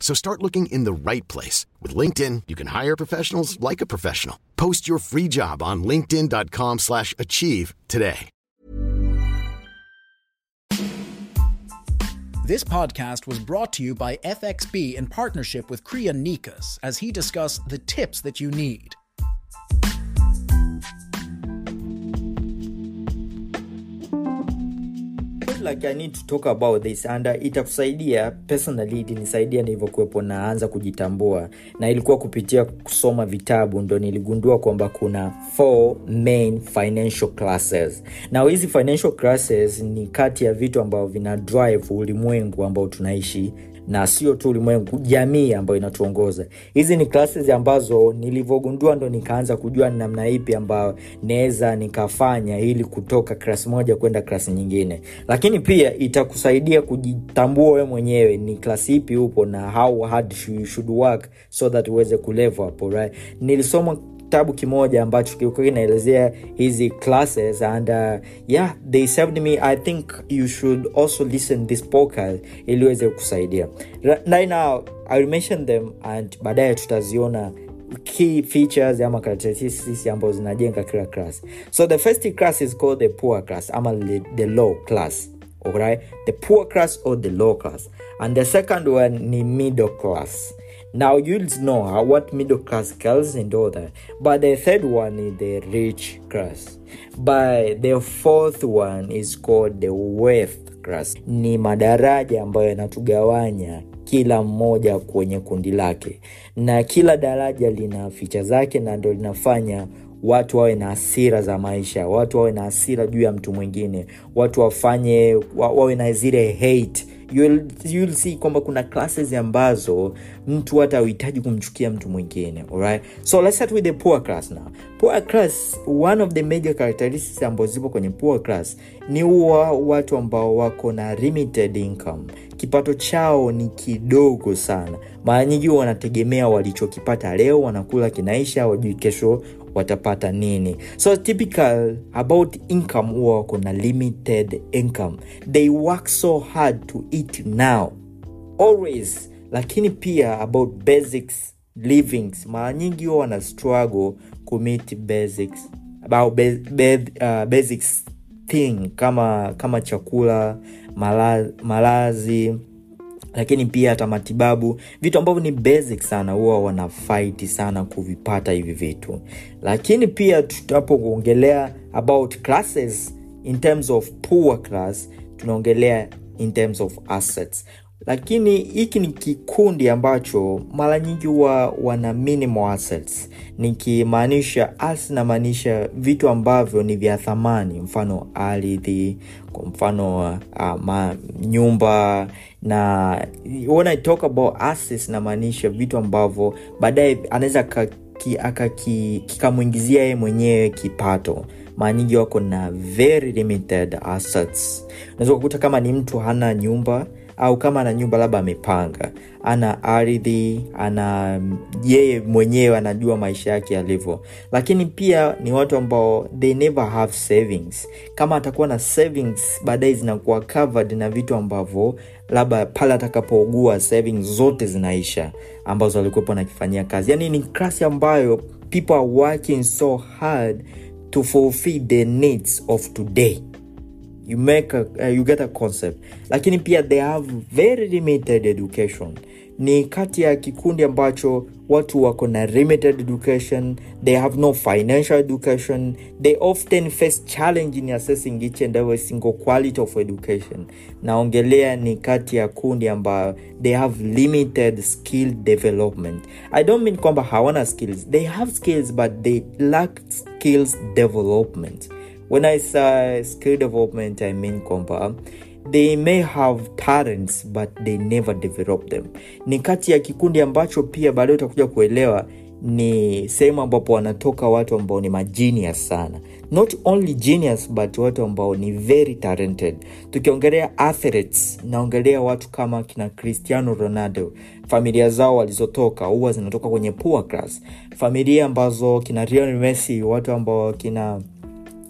So start looking in the right place. With LinkedIn, you can hire professionals like a professional. Post your free job on linkedin.com slash achieve today. This podcast was brought to you by FXB in partnership with Kriya Nikas as he discussed the tips that you need. Like I need to talk about this and uh, itakusaidia personally ilinisaidia nilivyokuwepo naanza kujitambua. Na ilikuwa kupitia kusoma vitabu ndo niligundua kwamba kuna four main financial classes. Na hizi financial classes ni kati ya vitu ambavyo vina drive ulimwengu ambao tunaishi na sio tu ulimwengu jamii ambayo inatuongoza. Hizi ni classes ambazo nilivyogundua ndo nikaanza kujua namna ipi ambayo naweza nikafanya ili kutoka class moja kwenda class nyingine. Lakini pia itakusaidia kujitambua wewe mwenyewe ni klasi ipi upo na how hard you should work so that uweze kulevel hapo right nilisoma kitabu kimoja ambacho kilikuwa kinaelezea hizi classes and uh, yeah they served me i think you should also listen this podcast ili uweze kusaidia right now i will mention them and baadaye tutaziona key features ama characteristics ambazo zinajenga kila class. So the first class is called the poor class ama the low class alright? The poor class or the low class. And the second one ni middle class now you'll know what middle class girls and other, but the third one is the rich class. But the fourth one is called the wealth class. Ni madaraja ambayo yanatugawanya kila mmoja kwenye kundi lake. Na kila daraja lina ficha zake na ndo linafanya watu wawe na hasira za maisha watu wawe na hasira juu ya mtu mwingine watu wafanye wa, wawe na zile hate you'll, see kwamba kuna classes ambazo mtu hata uhitaji kumchukia mtu mwingine alright? So let's start with the poor class now. Poor class one of the major characteristics ambazo zipo kwenye poor class ni huwa watu ambao wako na limited income. Kipato chao ni kidogo sana. Mara nyingi wanategemea walichokipata leo wanakula kinaisha wajui kesho watapata nini. So typical about income huwa wako na limited income. They work so hard to eat now. Always. Lakini pia about basics livings. Mara nyingi huwa wana struggle kumit basics about be, be, uh, basics thing. Kama kama chakula mala, malazi lakini pia hata matibabu vitu ambavyo ni basic sana huwa wanafaiti sana kuvipata hivi vitu. Lakini pia tutapoongelea about classes in terms of poor class tunaongelea in terms of assets. Lakini hiki ni kikundi ambacho mara nyingi huwa wana minimal assets. Nikimaanisha as namaanisha vitu ambavyo ni vya thamani. Mfano ardhi kwa mfano uh, ma, nyumba na when I talk about assets namaanisha vitu ambavyo baadaye anaweza kikamwingizia yeye mwenyewe kipato. Maanyingi wako na very limited assets. Unaweza kukuta kama ni mtu hana nyumba au kama ana nyumba labda amepanga. Ana ardhi ana yeye mwenyewe anajua maisha yake yalivyo. Lakini pia ni watu ambao they never have savings. Kama atakuwa na savings baadaye zinakuwa covered na vitu ambavyo labda pale atakapougua savings zote zinaisha ambazo alikuwepo anakifanyia kazi. Yani ni klasi ambayo people are working so hard to fulfill the needs of today you make a, uh, you get a concept. Lakini pia they have very limited education. Ni kati ya kikundi ambacho watu wako na limited education they have no financial education they often face challenge in assessing each and every single quality of education. Naongelea ni kati ya kundi ambayo they have limited skill development. I don't mean kwamba hawana skills. They have skills but they lack skills development when i say skill development i mean kwamba they may have talents but they never develop them. Ni kati ya kikundi ambacho pia baadaye utakuja kuelewa ni sehemu ambapo wanatoka watu ambao ni magenius sana. Not only genius but watu ambao ni very talented. Tukiongelea athletes naongelea watu kama kina cristiano ronaldo. Familia zao walizotoka huwa zinatoka kwenye poor class. Familia ambazo kina Lionel messi watu ambao kina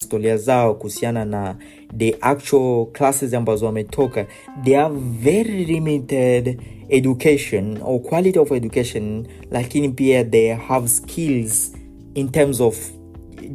Historia zao kuhusiana na the actual classes ambazo wametoka. They have very limited education or quality of education lakini pia they have skills in terms of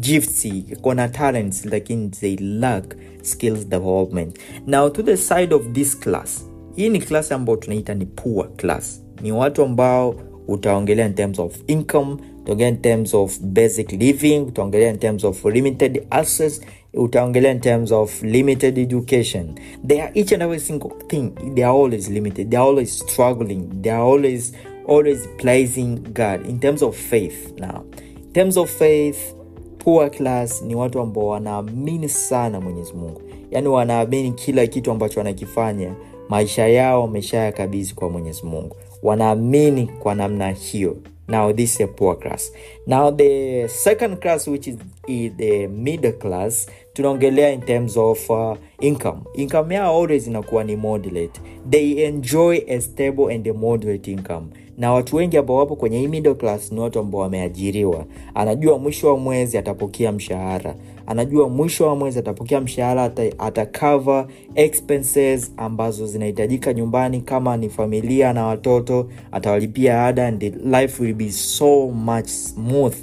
gifts kona talents lakini they lack skills development. Now to the side of this class hii ni class ambayo tunaita ni poor class. Ni watu ambao utaongelea in terms of income utaongelea in terms of basic living utaongelea in terms of limited access utaongelea in terms of limited education. They are each and every single thing they are always limited they are always struggling they are always always pleasing god. In terms of faith now in terms of faith poor class ni watu ambao wanaamini sana mwenyezi mungu. Yaani wanaamini kila kitu ambacho wanakifanya maisha yao wameshayakabidhi kwa mwenyezi mungu wanaamini kwa namna hiyo. Now this is a poor class. Now the second class which is, is the middle class tunaongelea in terms of uh, income. Income yao always inakuwa ni moderate. They enjoy a stable and a moderate income. Na watu wengi ambao wapo kwenye middle class ni watu ambao wameajiriwa. Anajua mwisho wa mwezi atapokea mshahara. Anajua mwisho wa mwezi atapokea mshahara ata, atacover expenses ambazo zinahitajika nyumbani kama ni familia na watoto. Atawalipia ada and life will be so much smooth.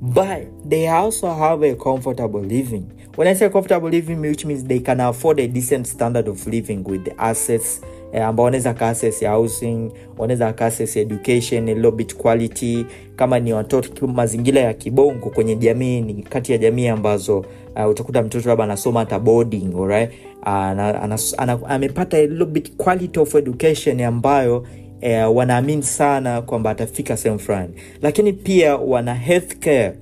But they also have a comfortable living when i say comfortable living which means they can afford a decent standard of living with assets eh, ambao wanaweza ka access housing wanaweza ka education a quality kama ni watoto mazingira ya kibongo kwenye jamii ni kati ya jamii ambazo uh, utakuta mtoto labda anasoma hata boarding alright? uh, ana, ana, amepata a quality of education ambayo eh, wanaamini sana kwamba atafika sehemu fulani lakini pia wana healthcare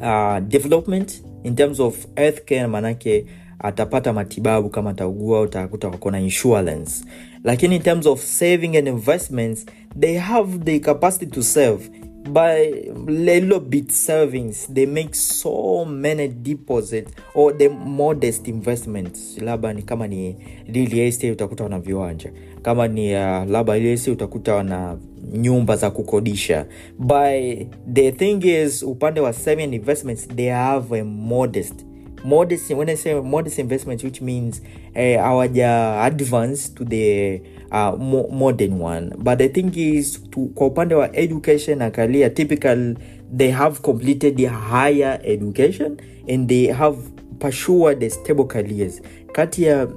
uh, development in terms of healthcare maanake atapata matibabu kama ataugua utakuta wako na insurance. Lakini in terms of saving and investments they have the capacity to save by little bit savings. They make so many deposits or the modest investments. Labda ni kama ni real estate utakuta wana viwanja kama ni uh, labda ilesi utakuta wana nyumba za kukodisha. By the thing is upande wa seven investments they have a modest. Modest when i say modest investment which means uh, advance to the uh, mo modern one. But the thing is to, kwa upande wa education akalia typical they have completed a higher education and they have pursued the stable careers. Kati ya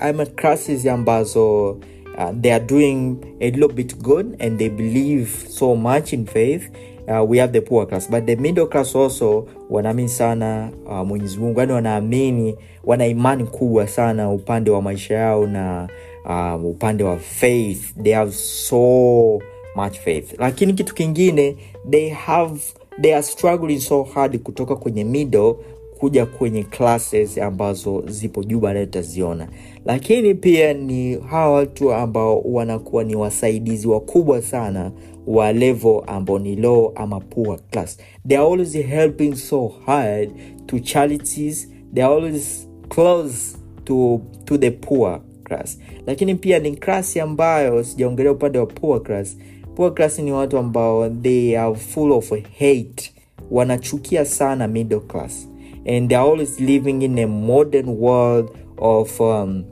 ama classes ambazo uh, they are doing a little bit good and they believe so much in faith. Uh, we have the poor class but the middle class also wanaamini sana uh, mwenyezi mungu. Yani wanaamini wana imani kubwa sana upande wa maisha yao na uh, upande wa faith. They have so much faith. Lakini kitu kingine they have they are struggling so hard kutoka kwenye middle kuja kwenye classes ambazo zipo juu baadaye tutaziona. Lakini pia ni hawa watu ambao wanakuwa ni wasaidizi wakubwa sana wa level ambao ni low ama poor class. They are always helping so hard to charities. They are always close to, to the poor class. Lakini pia ni klasi ambayo sijaongelea upande wa poor class. Poor class ni watu ambao they are full of hate. Wanachukia sana middle class and they're always living in a modern world of um,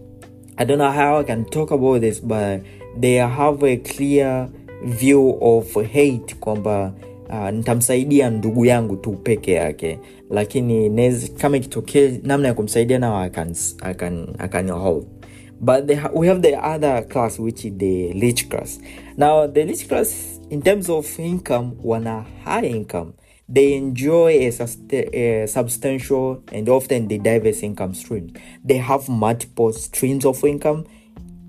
i don't know how i can talk about this but they have a clear view of hate kwamba uh, nitamsaidia ndugu yangu tu peke yake. Lakini nez, kama ikitokea namna ya kumsaidia nao I but they ha- we have the other class which is the rich class. Now the rich class in terms of income wana high income they enjoy a, sust- a substantial and often the diverse income streams they have multiple streams of income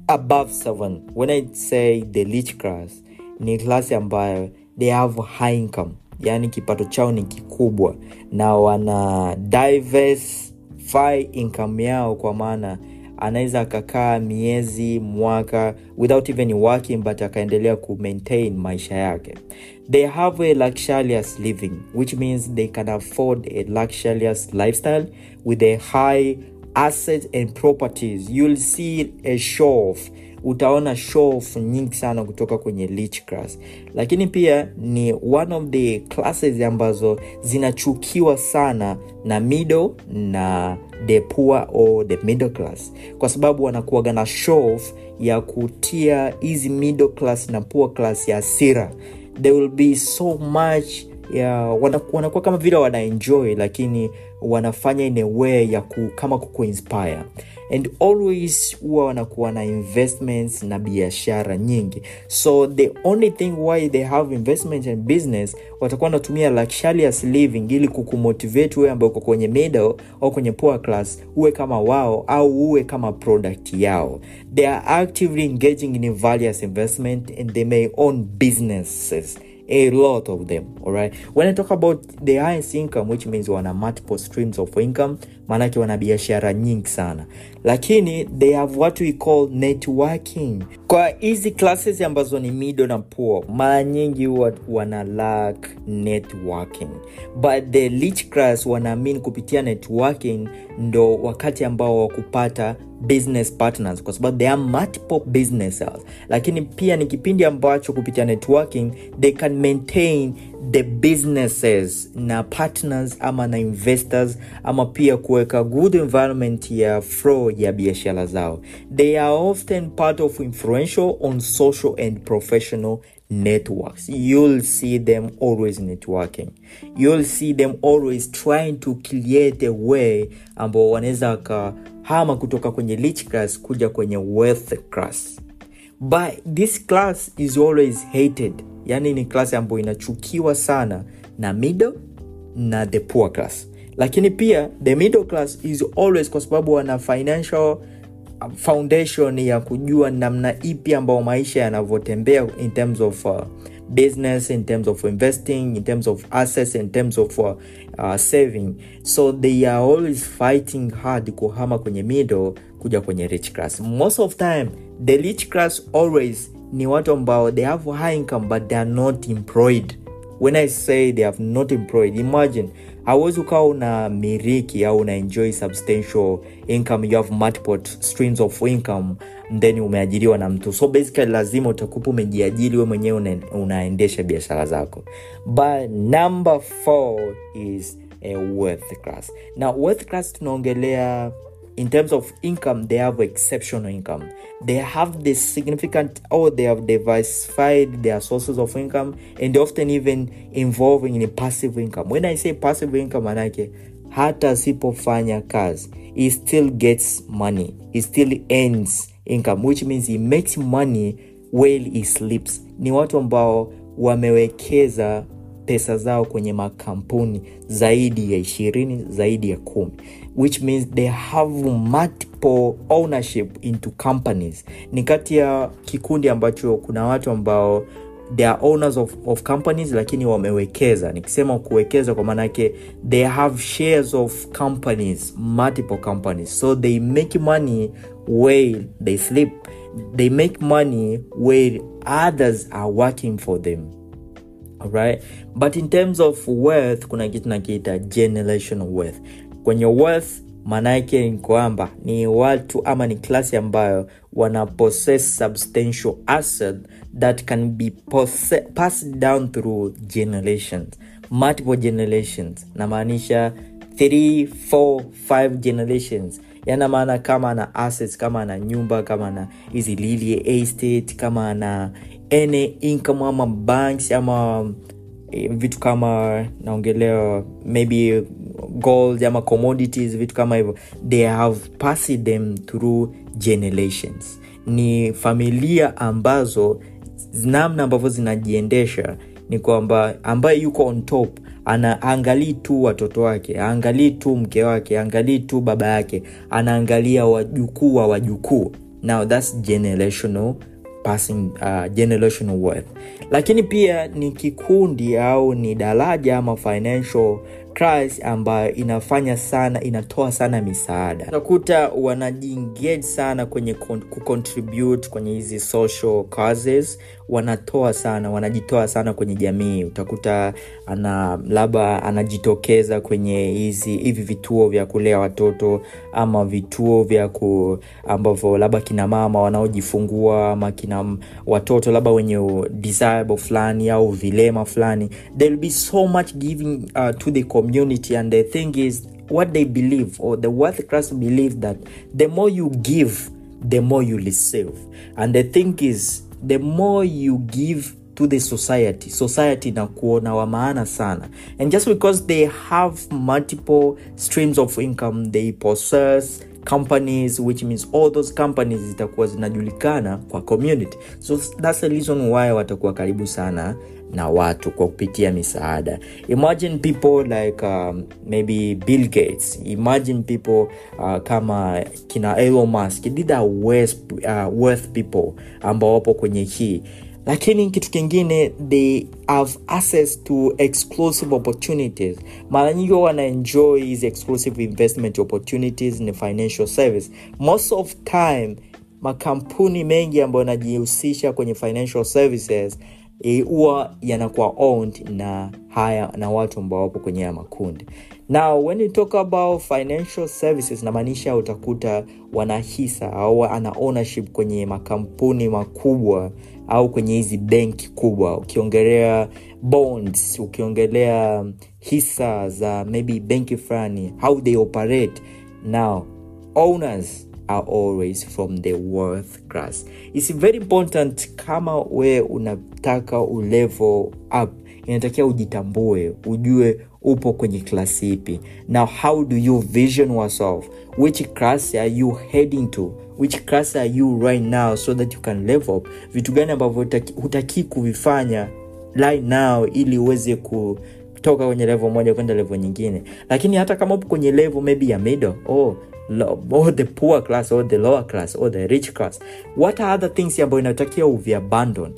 above seven. When i say the rich class ni klasi ambayo they have high income. Yaani kipato chao ni kikubwa. Na wana diversify income yao kwa maana anaweza akakaa miezi mwaka without even working but akaendelea ku maintain maisha yake. They have a luxurious living which means they can afford a luxurious lifestyle with a high assets and properties. You'll see a show off utaona show nyingi sana kutoka kwenye rich class. Lakini pia ni one of the classes ambazo zinachukiwa sana na middle na the poor or the middle class. Kwa sababu wanakuaga na show ya kutia hizi middle class na poor class ya asira there will be so much wanakuwa kama vile wanaenjoy lakini wanafanya in a way ya ku, kama kukuinspire and always huwa wanakuwa na investments na biashara nyingi. So the only thing why they have investment and business watakuwa wanatumia luxurious living ili kukumotivate wewe ambao uko kwenye middle au kwenye poor class uwe kama wao au uwe kama product yao. They are actively engaging in various investment and they may own businesses a lot of them all right when i talk about the highest income which means wana multiple streams of income maanake wana biashara nyingi sana. Lakini they have what we call networking. Kwa hizi classes ambazo ni middle na poor mara nyingi huwa wana lack networking. But the rich class wanaamini kupitia networking ndo wakati ambao wa kupata business partners. Kwa sababu they are multiple businesses. Lakini pia ni kipindi ambacho kupitia networking they can maintain the businesses na partners ama na investors ama pia kuweka good environment ya flow ya biashara zao. They are often part of influential on social and professional networks. You'll see them always networking. You'll see them always trying to create a way ambao wanaweza wakahama kutoka kwenye rich class kuja kwenye wealth class. But this class is always hated yani ni klasi ambayo inachukiwa sana na middle na the poor class. Lakini pia the middle class is always kwa sababu wana financial foundation ya kujua namna ipi ambao maisha yanavyotembea in terms of uh, business in terms of investing in terms of assets in terms of uh, uh, saving. So they are always fighting hard kuhama kwenye middle kuja kwenye rich class. Most of time the rich class always ni watu ambao they have high income but they are not employed. When i say they have not employed imagine hauwezi ukawa una miriki au una enjoy substantial income. You have multiple streams of income then umeajiriwa na mtu. So basically lazima utakupa umejiajiri we mwenyewe unaendesha biashara zako. But number four is a worth class. Na worth class tunaongelea in terms of income they have exceptional income. They have the significant or they have diversified their sources of income and often even involving in passive income. When i say passive income manake hata asipofanya kazi he still gets money. He still earns income which means he makes money while he sleeps. Ni watu ambao wamewekeza pesa zao kwenye makampuni zaidi ya ishirini zaidi ya kumi which means they have multiple ownership into companies. Ni kati ya kikundi ambacho kuna watu ambao they are owners of, of companies lakini wamewekeza. Nikisema kuwekeza kwa maanake they have shares of companies multiple companies. So they make money where they sleep. They make money where others are working for them. Alright? But in terms of wealth kuna kitu nakiita generational wealth kwenye wealth maana yake ni kwamba ni watu ama ni klasi ambayo wana substantial asset that can be passed down through generations. Multiple generations. Namaanisha 3 4 5 generations. Yana maana kama ana assets kama ana nyumba kama ana hizi lili estate kama ana any income ama banks ama eh, vitu kama naongelea maybe gold ama commodities vitu kama hivyo. They have passed them through generations. Ni familia ambazo namna ambavyo zinajiendesha ni kwamba ambaye yuko on top anaangalii tu watoto wake aangalii tu mke wake aangalii tu baba yake anaangalia wajukuu wa wajukuu. Now thats generational passing uh, generational wealth. Lakini pia ni kikundi au ni daraja ama financial class ambayo inafanya sana inatoa sana misaada. Utakuta wanajiengage sana kwenye con- kucontribute kwenye hizi social causes. Wanatoa sana wanajitoa sana kwenye jamii. Utakuta ana labda anajitokeza kwenye hizi hivi vituo vya kulea watoto ama vituo vya ku ambavyo labda kina mama wanaojifungua ama kina watoto labda wenye disable fulani au vilema fulani. There will be so much giving uh, to the community and the thing is what they believe or the wealth class believe that the more you give the more you receive. And the thing is the more you give to the society society na kuona wa maana sana. And just because they have multiple streams of income they possess companies which means all those companies zitakuwa zinajulikana kwa community. So that's the reason why watakuwa karibu sana na watu kwa kupitia misaada. Imagine people like um, maybe bill gates. Imagine people uh, kama kina elon musk. These worth, uh, worth people ambao wapo kwenye hii. Lakini kitu kingine they have access to exclusive opportunities. Mara nyingi wanaenjoy hizi exclusive investment opportunities in financial service. Most of time makampuni mengi ambayo yanajihusisha kwenye financial services huwa e, yanakuwa owned na haya na watu ambao wapo kwenye haya makundi. Now when you talk about financial services namaanisha utakuta wanahisa au ana ownership kwenye makampuni makubwa au kwenye hizi benki kubwa. Ukiongelea bonds ukiongelea hisa za maybe benki fulani how they operate. Now owners are always from the worth class its very important kama we unataka ulevel up inatakiwa ujitambue ujue upo kwenye klasi ipi. Now how do you vision yourself? Which class are you heading to? Which class are you right now so that you can level up? Vitu gani ambavyo hutaki kuvifanya right now ili uweze kutoka kwenye level moja kwenda level nyingine. Lakini hata kama upo kwenye level maybe ya middle oh, or the poor class or the lower class or the rich class. What are other things ambayo inatakiwa uviabandon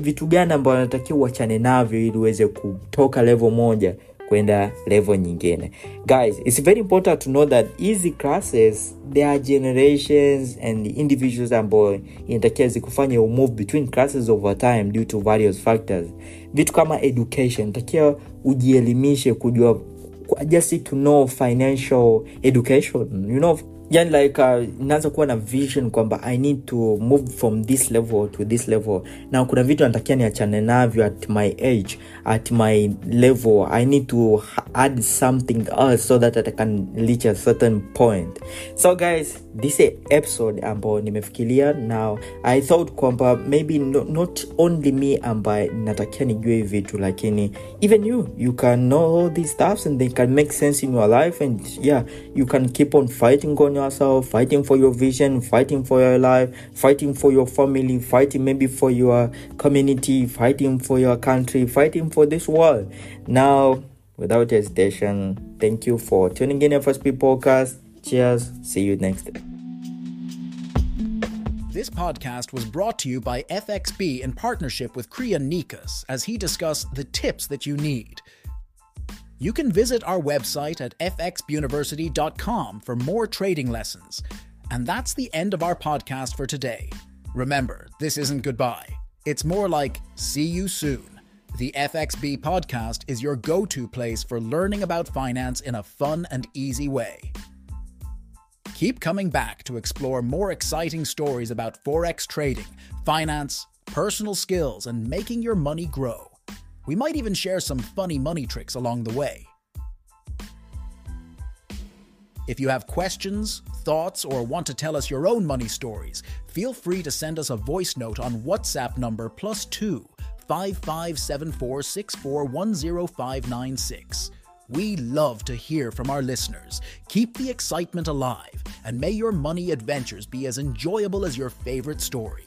vitu gani ambayo inatakiwa uachane navyo ili uweze kutoka level moja kwenda level nyingine. Guys it's very important to know that hizi classes there are generations and individuals ambayo inatakiwa zikufanya umove between classes over time due to various factors. Vitu kama education takia ujielimishe kujua just to know financial education you know yani like uh, naanza kuwa na vision kwamba i need to move from this level to this level. Na kuna vitu natakia niachane navyo at my age at my level. I need to add something else so that i can reach a certain point. So guys this episode ambayo nimefikiria. Now i thought kwamba maybe no, not only me ambaye natakia nijue hivi vitu lakini even you you can know all these stuffs and they can make sense in your life and yeah you can keep on fighting on yourself fighting for your vision fighting for your life fighting for your family fighting maybe for your community fighting for your country fighting for this world. Now without hesitation thank you for tuning in FSP podcast. Cheers. See you next This podcast was brought to you by FXB in partnership with Kriya Nikas as he discussed the tips that you need. You can visit our website at fxuniversity.com for more trading lessons. And that's the end of our podcast for today. Remember, this isn't goodbye. It's more like see you soon. The FXB podcast is your go to place for learning about finance in a fun and easy way. Keep coming back to explore more exciting stories about Forex trading, finance, personal skills, and making your money grow. We might even share some funny money tricks along the way. If you have questions, thoughts, or want to tell us your own money stories, feel free to send us a voice note on WhatsApp number plus two five five seven four six four one zero five nine six. We love to hear from our listeners. Keep the excitement alive, and may your money adventures be as enjoyable as your favorite story.